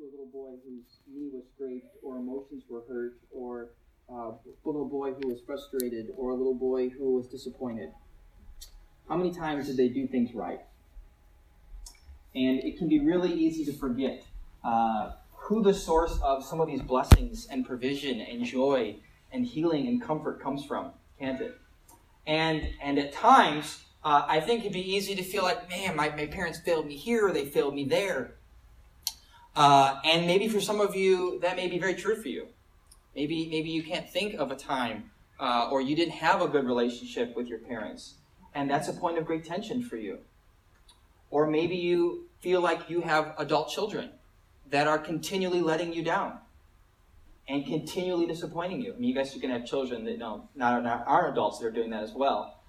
to a little boy whose knee was scraped, or emotions were hurt, or uh, a little boy who was frustrated, or a little boy who was disappointed? How many times did they do things right? And it can be really easy to forget uh, who the source of some of these blessings and provision and joy and healing and comfort comes from, can't it? And and at times, uh, I think it'd be easy to feel like, man, my, my parents failed me here or they failed me there. Uh, and maybe for some of you, that may be very true for you. Maybe maybe you can't think of a time uh, or you didn't have a good relationship with your parents, and that's a point of great tension for you. Or maybe you feel like you have adult children that are continually letting you down and continually disappointing you. I mean, you guys are to have children that don't, not, not aren't adults that are doing that as well.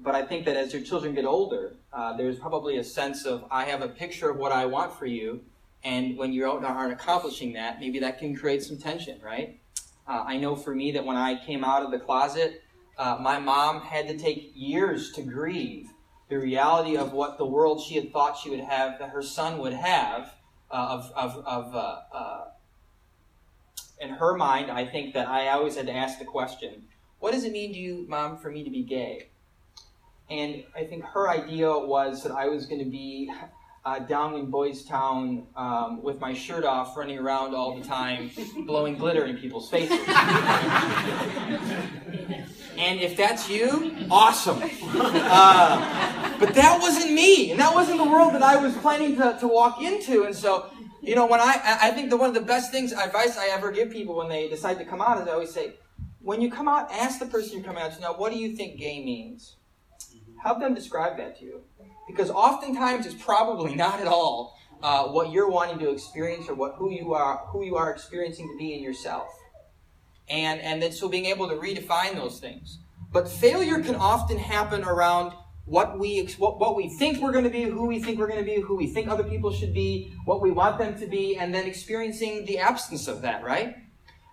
But I think that as your children get older, uh, there's probably a sense of I have a picture of what I want for you, and when you aren't accomplishing that, maybe that can create some tension, right? Uh, I know for me that when I came out of the closet, uh, my mom had to take years to grieve the reality of what the world she had thought she would have, that her son would have, uh, of, of, of uh, uh, in her mind, I think that I always had to ask the question, what does it mean to you, mom, for me to be gay? And I think her idea was that I was going to be uh, down in Boys Town um, with my shirt off, running around all the time, blowing glitter in people's faces. and if that's you, awesome. Uh, but that wasn't me, and that wasn't the world that I was planning to, to walk into. And so, you know, when I, I think that one of the best things, advice I ever give people when they decide to come out is I always say, when you come out, ask the person you're coming out to now, what do you think gay means? Have them describe that to you. Because oftentimes it's probably not at all uh, what you're wanting to experience or what who you are who you are experiencing to be in yourself. And and then so being able to redefine those things. But failure can often happen around what we what, what we think we're going to be, who we think we're going to be, who we think other people should be, what we want them to be, and then experiencing the absence of that, right?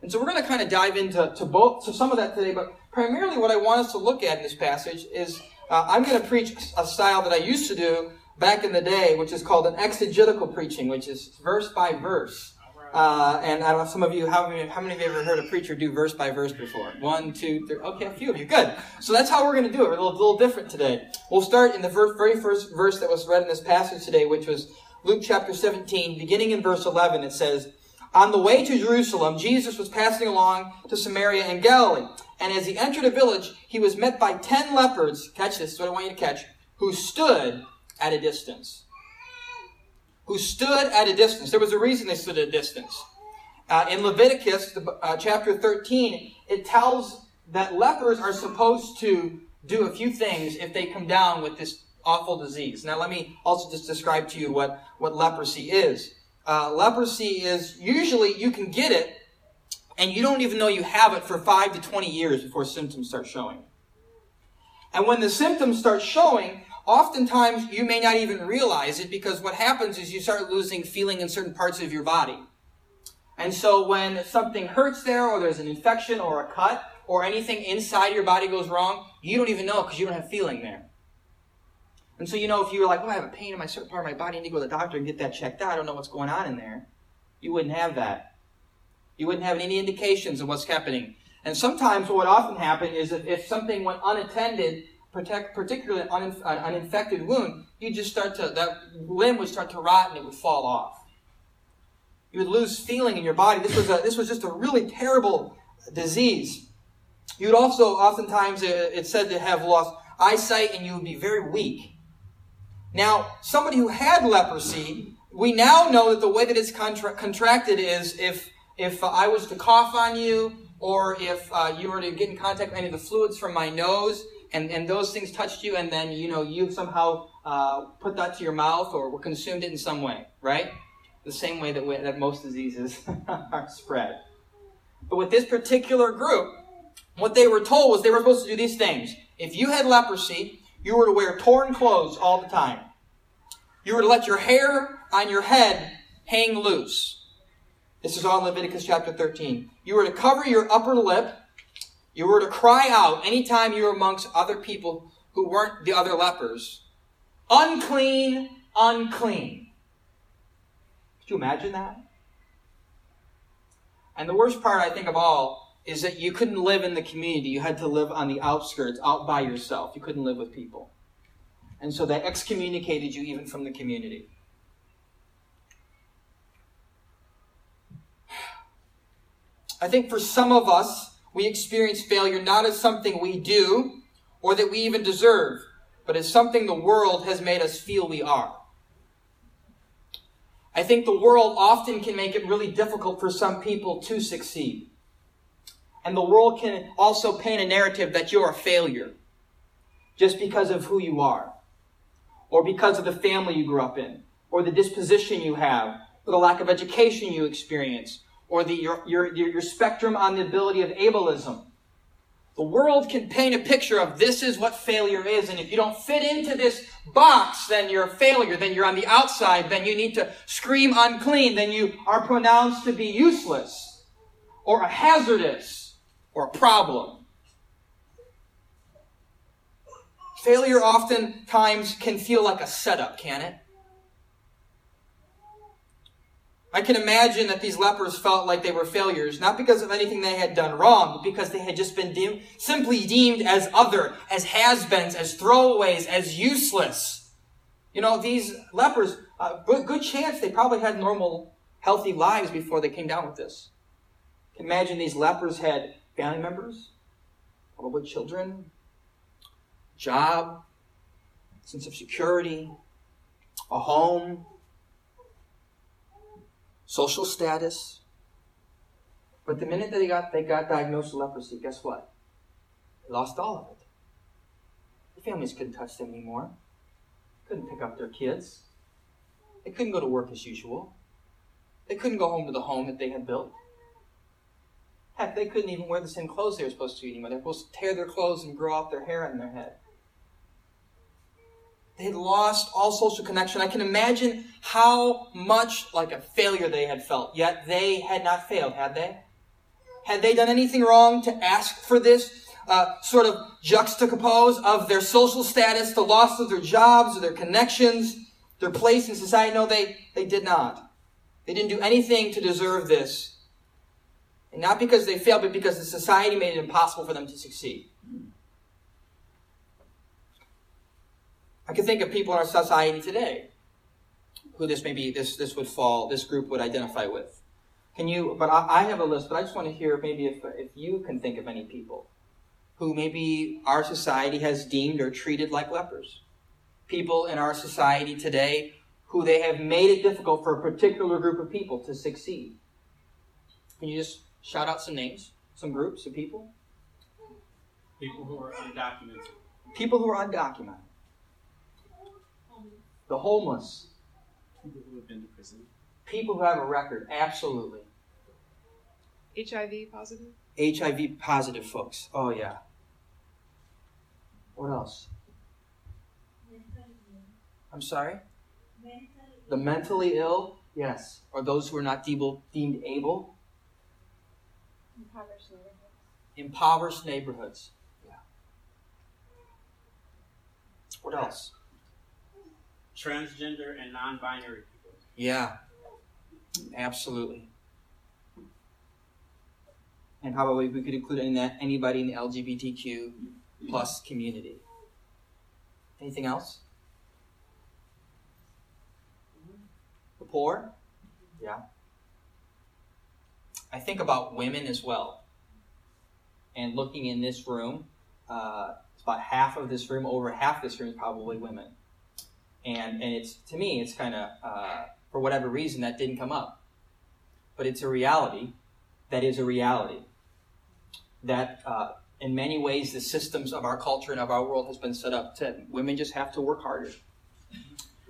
And so we're going to kind of dive into to both to some of that today, but primarily what I want us to look at in this passage is uh, I'm going to preach a style that I used to do back in the day, which is called an exegetical preaching, which is verse by verse. Uh, and I don't know, some of you, how many, how many of you ever heard a preacher do verse by verse before? One, two, three. Okay, a few of you. Good. So that's how we're going to do it. We're a little, little different today. We'll start in the very first verse that was read in this passage today, which was Luke chapter 17, beginning in verse 11. It says, On the way to Jerusalem, Jesus was passing along to Samaria and Galilee. And as he entered a village, he was met by ten lepers. Catch this, what I want you to catch. Who stood at a distance. Who stood at a distance. There was a reason they stood at a distance. Uh, in Leviticus uh, chapter 13, it tells that lepers are supposed to do a few things if they come down with this awful disease. Now, let me also just describe to you what, what leprosy is. Uh, leprosy is usually you can get it and you don't even know you have it for 5 to 20 years before symptoms start showing. And when the symptoms start showing, oftentimes you may not even realize it because what happens is you start losing feeling in certain parts of your body. And so when something hurts there, or there's an infection, or a cut, or anything inside your body goes wrong, you don't even know because you don't have feeling there. And so, you know, if you were like, oh, I have a pain in my certain part of my body, I need to go to the doctor and get that checked out, I don't know what's going on in there, you wouldn't have that. You wouldn't have any indications of what's happening. And sometimes what would often happen is that if something went unattended, protect, particularly an, an infected wound, you'd just start to, that limb would start to rot and it would fall off. You would lose feeling in your body. This was, a, this was just a really terrible disease. You would also, oftentimes, uh, it's said to have lost eyesight and you would be very weak. Now, somebody who had leprosy, we now know that the way that it's contra- contracted is if if I was to cough on you, or if uh, you were to get in contact with any of the fluids from my nose, and, and those things touched you, and then you know you somehow uh, put that to your mouth or consumed it in some way, right? The same way that, we, that most diseases are spread. But with this particular group, what they were told was they were supposed to do these things. If you had leprosy, you were to wear torn clothes all the time. You were to let your hair on your head hang loose. This is all in Leviticus chapter 13. You were to cover your upper lip. You were to cry out anytime you were amongst other people who weren't the other lepers. Unclean, unclean. Could you imagine that? And the worst part, I think, of all is that you couldn't live in the community. You had to live on the outskirts, out by yourself. You couldn't live with people. And so they excommunicated you even from the community. I think for some of us, we experience failure not as something we do or that we even deserve, but as something the world has made us feel we are. I think the world often can make it really difficult for some people to succeed. And the world can also paint a narrative that you're a failure just because of who you are, or because of the family you grew up in, or the disposition you have, or the lack of education you experience, or the, your, your, your spectrum on the ability of ableism. The world can paint a picture of this is what failure is, and if you don't fit into this box, then you're a failure, then you're on the outside, then you need to scream unclean, then you are pronounced to be useless, or a hazardous, or a problem. Failure oftentimes can feel like a setup, can it? I can imagine that these lepers felt like they were failures, not because of anything they had done wrong, but because they had just been deemed, simply deemed as other, as has-beens, as throwaways, as useless. You know, these lepers, uh, good, chance they probably had normal, healthy lives before they came down with this. Can imagine these lepers had family members, probably children, job, sense of security, a home, social status. But the minute that they got, they got diagnosed with leprosy, guess what? They lost all of it. The families couldn't touch them anymore. Couldn't pick up their kids. They couldn't go to work as usual. They couldn't go home to the home that they had built. Heck, they couldn't even wear the same clothes they were supposed to anymore. They were supposed to tear their clothes and grow out their hair on their head. They had lost all social connection. I can imagine how much like a failure they had felt. Yet they had not failed, had they? Had they done anything wrong to ask for this uh, sort of juxtapose of their social status, the loss of their jobs, or their connections, their place in society? No, they, they did not. They didn't do anything to deserve this. And not because they failed, but because the society made it impossible for them to succeed. I can think of people in our society today who this maybe this this would fall, this group would identify with. Can you? But I, I have a list, but I just want to hear maybe if if you can think of any people who maybe our society has deemed or treated like lepers. People in our society today who they have made it difficult for a particular group of people to succeed. Can you just shout out some names, some groups of people? People who are undocumented. People who are undocumented the homeless, people who have been to prison, people who have a record, absolutely. HIV positive? HIV positive folks. Oh, yeah. What else? I'm sorry? The mentally ill? Yes. Or those who are not deemed able? Impoverished neighborhoods. Impoverished neighborhoods. Yeah. What else? Transgender and non-binary people. Yeah, absolutely. And we, we could include in that anybody in the LGBTQ plus community? Anything else? The poor? Yeah. I think about women as well. And looking in this room, uh, it's about half of this room, over half this room is probably women and and it's to me it's kind of uh, for whatever reason that didn't come up. But it's a reality that is a reality. That uh, in many ways the systems of our culture and of our world has been set up to women just have to work harder.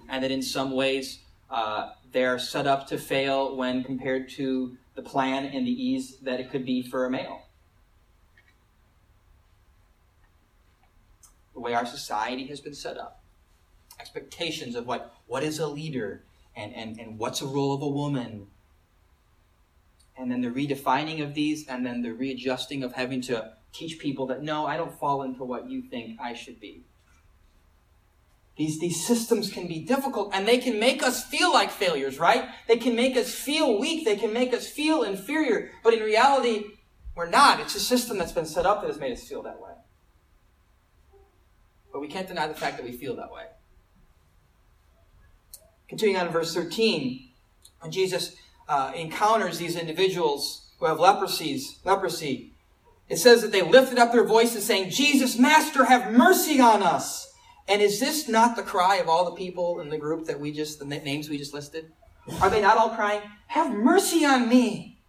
And that in some ways uh, they're set up to fail when compared to the plan and the ease that it could be for a male. The way our society has been set up expectations of what, what is a leader and, and, and what's a role of a woman. And then the redefining of these, and then the readjusting of having to teach people that no, I don't fall into what you think I should be. These, these systems can be difficult and they can make us feel like failures, right? They can make us feel weak. They can make us feel inferior. But in reality, we're not. It's a system that's been set up that has made us feel that way. But we can't deny the fact that we feel that way. Continuing on in verse 13, when Jesus uh, encounters these individuals who have leprosies, leprosy, it says that they lifted up their voices saying, Jesus, Master, have mercy on us. And is this not the cry of all the people in the group that we just, the names we just listed? Are they not all crying, Have mercy on me?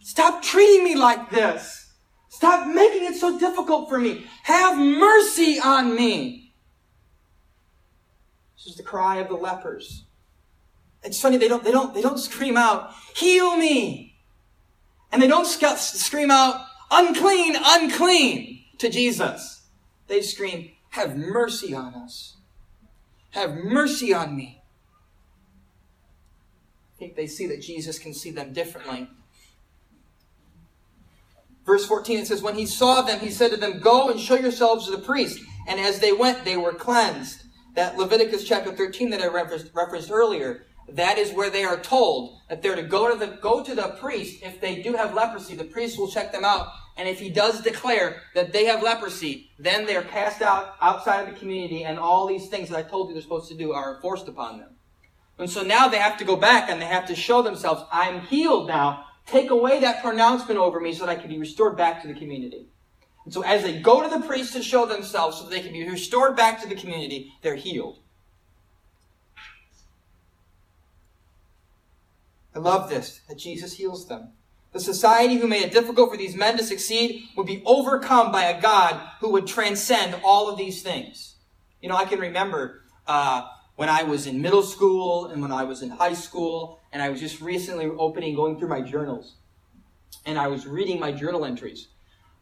Stop treating me like this. Stop making it so difficult for me. Have mercy on me. This is the cry of the lepers. It's funny, they don't, they don't, they don't scream out, heal me. And they don't sc- scream out, unclean, unclean to Jesus. They scream, have mercy on us. Have mercy on me. I think they see that Jesus can see them differently. Verse 14, it says, When he saw them, he said to them, Go and show yourselves to the priest. And as they went, they were cleansed. That Leviticus chapter 13 that I referenced, referenced earlier, that is where they are told that they're to go to the go to the priest if they do have leprosy. The priest will check them out, and if he does declare that they have leprosy, then they're cast out outside of the community, and all these things that I told you they're supposed to do are enforced upon them. And so now they have to go back and they have to show themselves, I'm healed now. Take away that pronouncement over me so that I can be restored back to the community. And so as they go to the priest to show themselves so that they can be restored back to the community, they're healed. I love this, that Jesus heals them. The society who made it difficult for these men to succeed would be overcome by a God who would transcend all of these things. You know, I can remember uh, when I was in middle school and when I was in high school, and I was just recently opening, going through my journals, and I was reading my journal entries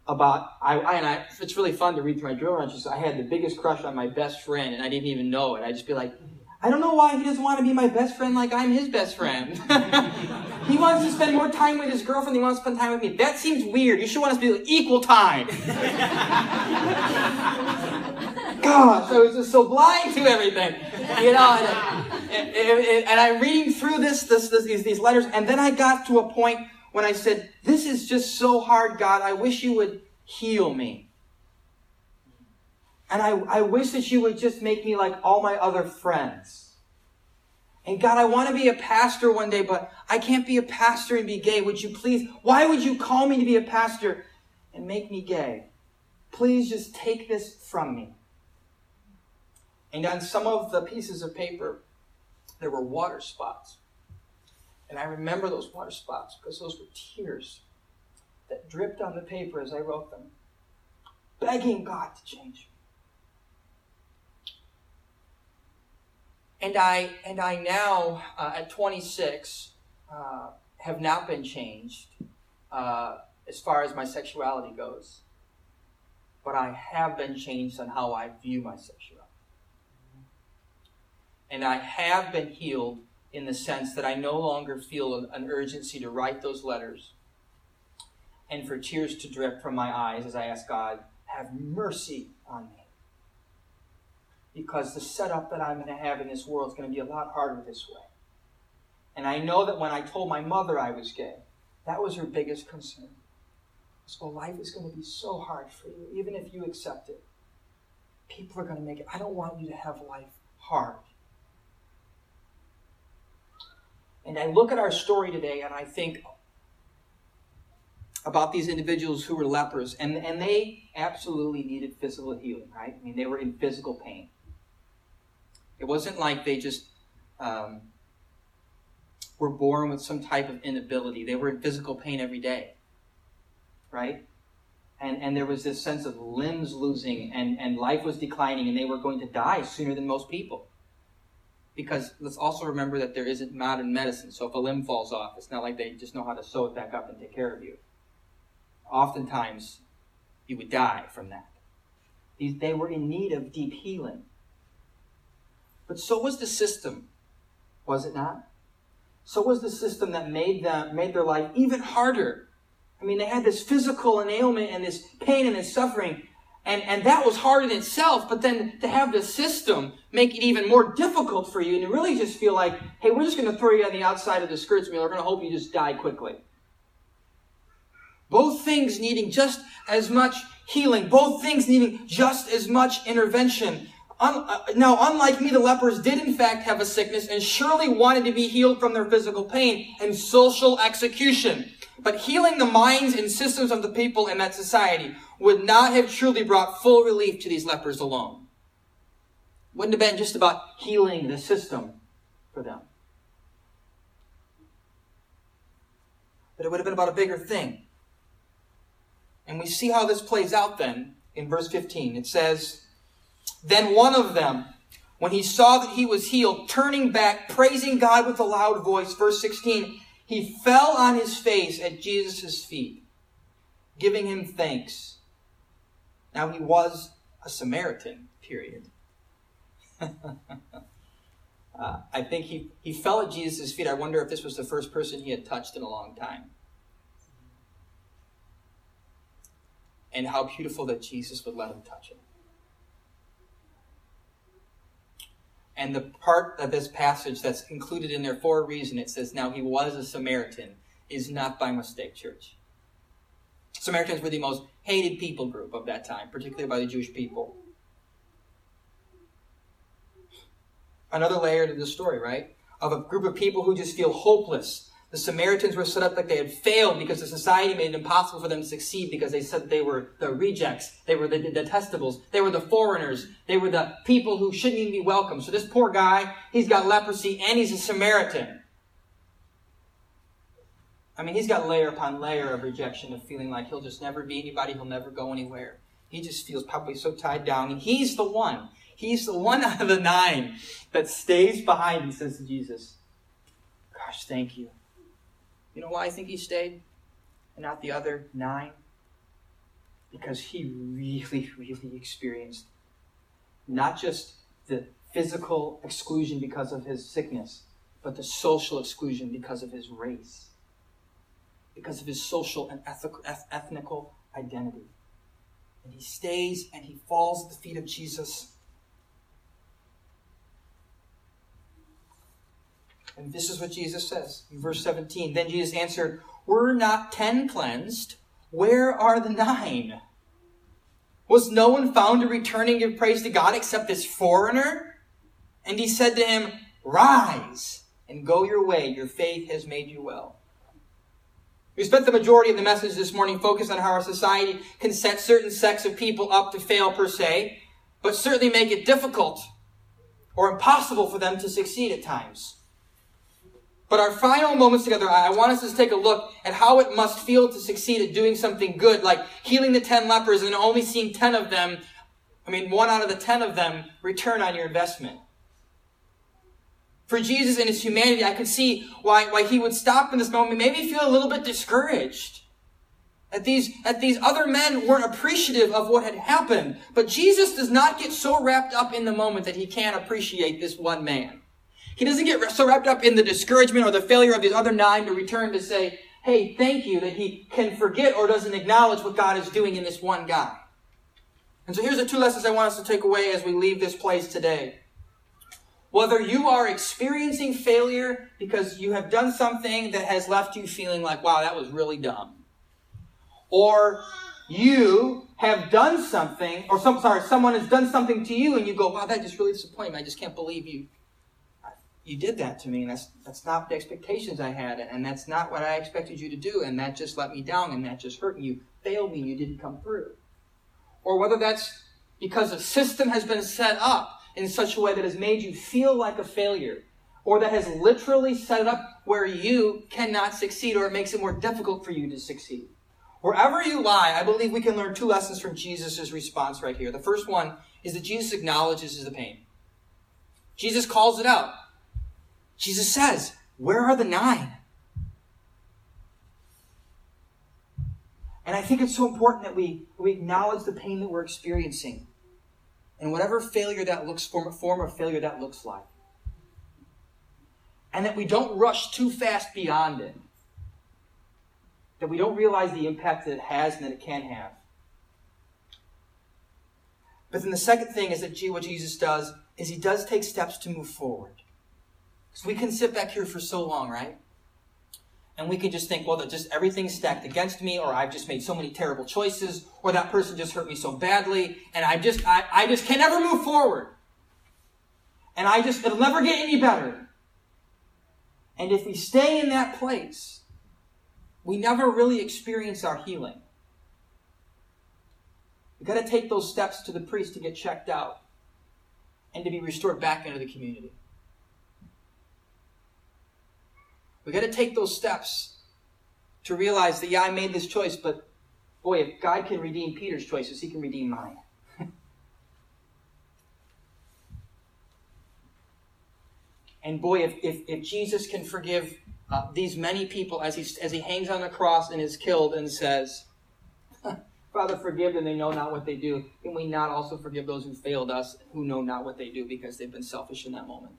about I, I and I. It's really fun to read through my journal entries. I had the biggest crush on my best friend, and I didn't even know it. I'd just be like, I don't know why he doesn't want to be my best friend like I'm his best friend. he wants to spend more time with his girlfriend he wants to spend time with me. That seems weird. You should want us to be equal time. Gosh, I was just so blind to everything. You know, and, and, and, and I'm reading through this, this, this, these, these letters, and then I got to a point when I said, This is just so hard, God. I wish you would heal me. And I, I wish that you would just make me like all my other friends. And God, I want to be a pastor one day, but I can't be a pastor and be gay. Would you please, why would you call me to be a pastor and make me gay? Please just take this from me. And on some of the pieces of paper, there were water spots. And I remember those water spots because those were tears that dripped on the paper as I wrote them, begging God to change me. and I and I now uh, at 26 uh, have not been changed uh, as far as my sexuality goes, but I have been changed on how I view my sexuality, and I have been healed in the sense that I no longer feel an urgency to write those letters and for tears to drip from my eyes as I ask God, have mercy on me because the setup that I'm going to have in this world is going to be a lot harder this way. And I know that when I told my mother I was gay, that was her biggest concern. So life is going to be so hard for you, even if you accept it. People are going to make it. I don't want you to have life hard. And I look at our story today and I think about these individuals who were lepers, and, and they absolutely needed physical healing, right? I mean, they were in physical pain. It wasn't like they just um, were born with some type of inability. They were in physical pain every day, right? And, and there was this sense of limbs losing and, and life was declining and they were going to die sooner than most people. Because let's also remember that there isn't modern medicine. So if a limb falls off, it's not like they just know how to sew it back up and take care of you. Oftentimes, you would die from that. These, they were in need of deep healing. But so was the system, was it not? So was the system that made them made their life even harder. I mean, they had this physical ailment and this pain and this suffering, And, and that was hard in itself, but then to have the system make it even more difficult for you and you really just feel like, hey, we're just going to throw you on the outside of the skirts and we're going to hope you just die quickly. Both things needing just as much healing, both things needing just as much intervention. Uh, now, unlike me, the lepers did in fact have a sickness and surely wanted to be healed from their physical pain and social execution. But healing the minds and systems of the people in that society would not have truly brought full relief to these lepers alone. Wouldn't have been just about healing the system for them. But it would have been about a bigger thing. And we see how this plays out then in verse 15. It says, Then one of them, when he saw that he was healed, turning back, praising God with a loud voice, verse 16, he fell on his face at Jesus' feet, giving him thanks. Now he was a Samaritan, period. uh, I think he, he fell at Jesus' feet. I wonder if this was the first person he had touched in a long time. And how beautiful that Jesus would let him touch him. And the part of this passage that's included in there for a reason, it says, Now he was a Samaritan, is not by mistake, church. Samaritans were the most hated people group of that time, particularly by the Jewish people. Another layer to the story, right? Of a group of people who just feel hopeless. The Samaritans were set up like they had failed because the society made it impossible for them to succeed because they said they were the rejects, they were the detestables, they were the foreigners, they were the people who shouldn't even be welcome. So this poor guy, he's got leprosy and he's a Samaritan. I mean, he's got layer upon layer of rejection, of feeling like he'll just never be anybody, he'll never go anywhere. He just feels probably so tied down. And he's the one, he's the one out of the nine that stays behind and says to Jesus, Gosh, thank you. You know why I think he stayed and not the other nine? Because he really, really experienced not just the physical exclusion because of his sickness, but the social exclusion because of his race because of his social and ethical, ethnical identity. And he stays and he falls at the feet of Jesus. And this is what Jesus says in verse 17. Then Jesus answered, Were not ten cleansed? Where are the nine? Was no one found to return and give praise to God except this foreigner? And he said to him, Rise and go your way. Your faith has made you well. We spent the majority of the message this morning focused on how our society can set certain sects of people up to fail per se, but certainly make it difficult or impossible for them to succeed at times. But our final moments together, I want us to take a look at how it must feel to succeed at doing something good, like healing the ten lepers and only seeing ten of them, I mean, one out of the ten of them return on your investment. For Jesus in his humanity, I could see why, why he would stop in this moment, maybe feel a little bit discouraged. That these, that these other men weren't appreciative of what had happened. But Jesus does not get so wrapped up in the moment that he can't appreciate this one man. He doesn't get so wrapped up in the discouragement or the failure of these other nine to return to say, hey, thank you, that he can forget or doesn't acknowledge what God is doing in this one guy. And so here's the two lessons I want us to take away as we leave this place today. Whether you are experiencing failure because you have done something that has left you feeling like, wow, that was really dumb. Or you have done something, or some, sorry, someone has done something to you and you go, wow, that just really disappointed me. I just can't believe you, you did that to me. And that's, that's not the expectations I had. And that's not what I expected you to do. And that just let me down and that just hurt me. You failed me. You didn't come through. Or whether that's because a system has been set up in such a way that has made you feel like a failure, or that has literally set it up where you cannot succeed, or it makes it more difficult for you to succeed. Wherever you lie, I believe we can learn two lessons from Jesus' response right here. The first one is that Jesus acknowledges the pain. Jesus calls it out. Jesus says, Where are the nine? And I think it's so important that we, we acknowledge the pain that we're experiencing and whatever failure that looks form, form of failure that looks like. And that we don't rush too fast beyond it. That we don't realize the impact that it has and that it can have. But then the second thing is that what Jesus does is he does take steps to move forward. Because we can sit back here for so long, right? And we can just think, well, that just everything's stacked against me, or I've just made so many terrible choices, or that person just hurt me so badly, and I just I, I just can never move forward. And I just it'll never get any better. And if we stay in that place, we never really experience our healing. We've got to take those steps to the priest to get checked out and to be restored back into the community. We've got to take those steps to realize that, yeah, I made this choice, but boy, if God can redeem Peter's choices, he can redeem mine. and boy, if, if, if Jesus can forgive uh, these many people as he, as he hangs on the cross and is killed and says, Father, forgive them, they know not what they do. Can we not also forgive those who failed us, who know not what they do because they've been selfish in that moment?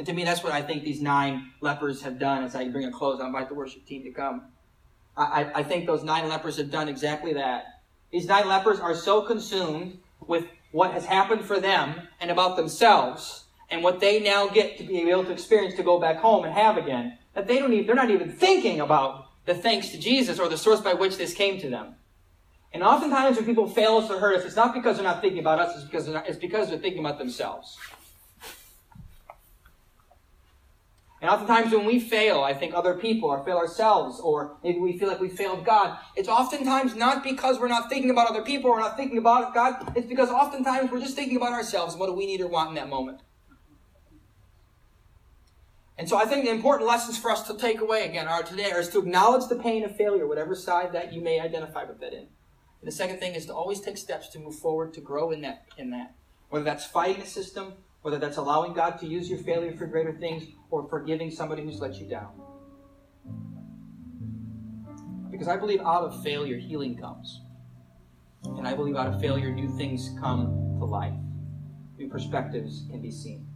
And to me, that's what I think these nine lepers have done as I bring a close. I invite the worship team to come. I, I think those nine lepers have done exactly that. These nine lepers are so consumed with what has happened for them and about themselves and what they now get to be able to experience to go back home and have again that they don't even, they're not even thinking about the thanks to Jesus or the source by which this came to them. And oftentimes when people fail us or hurt us, it's not because they're not thinking about us, it's because not, it's because they're thinking about themselves. And oftentimes when we fail, I think other people or fail ourselves, or maybe we feel like we failed God, it's oftentimes not because we're not thinking about other people or not thinking about God. It's because oftentimes we're just thinking about ourselves and what do we need or want in that moment. And so I think the important lessons for us to take away again are today are to acknowledge the pain of failure, whatever side that you may identify with that in. And the second thing is to always take steps to move forward, to grow in that, in that. Whether that's fighting the system, whether that's allowing God to use your failure for greater things, or forgiving somebody who's let you down. Because I believe out of failure, healing comes. And I believe out of failure, new things come to life. New perspectives can be seen.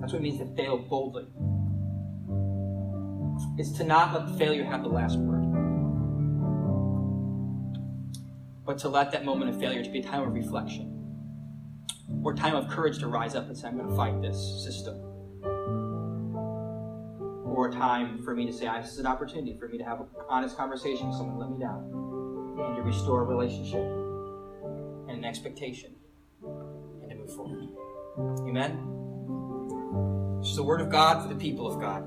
That's what it means to fail boldly. It's to not let failure have the last word but to let that moment of failure to be a time of reflection or time of courage to rise up and say, I'm going to fight this system. Or time for me to say, this is an opportunity for me to have an honest conversation with someone let me down and to restore a relationship and an expectation and to move forward. Amen? Is the word of God for the people of God.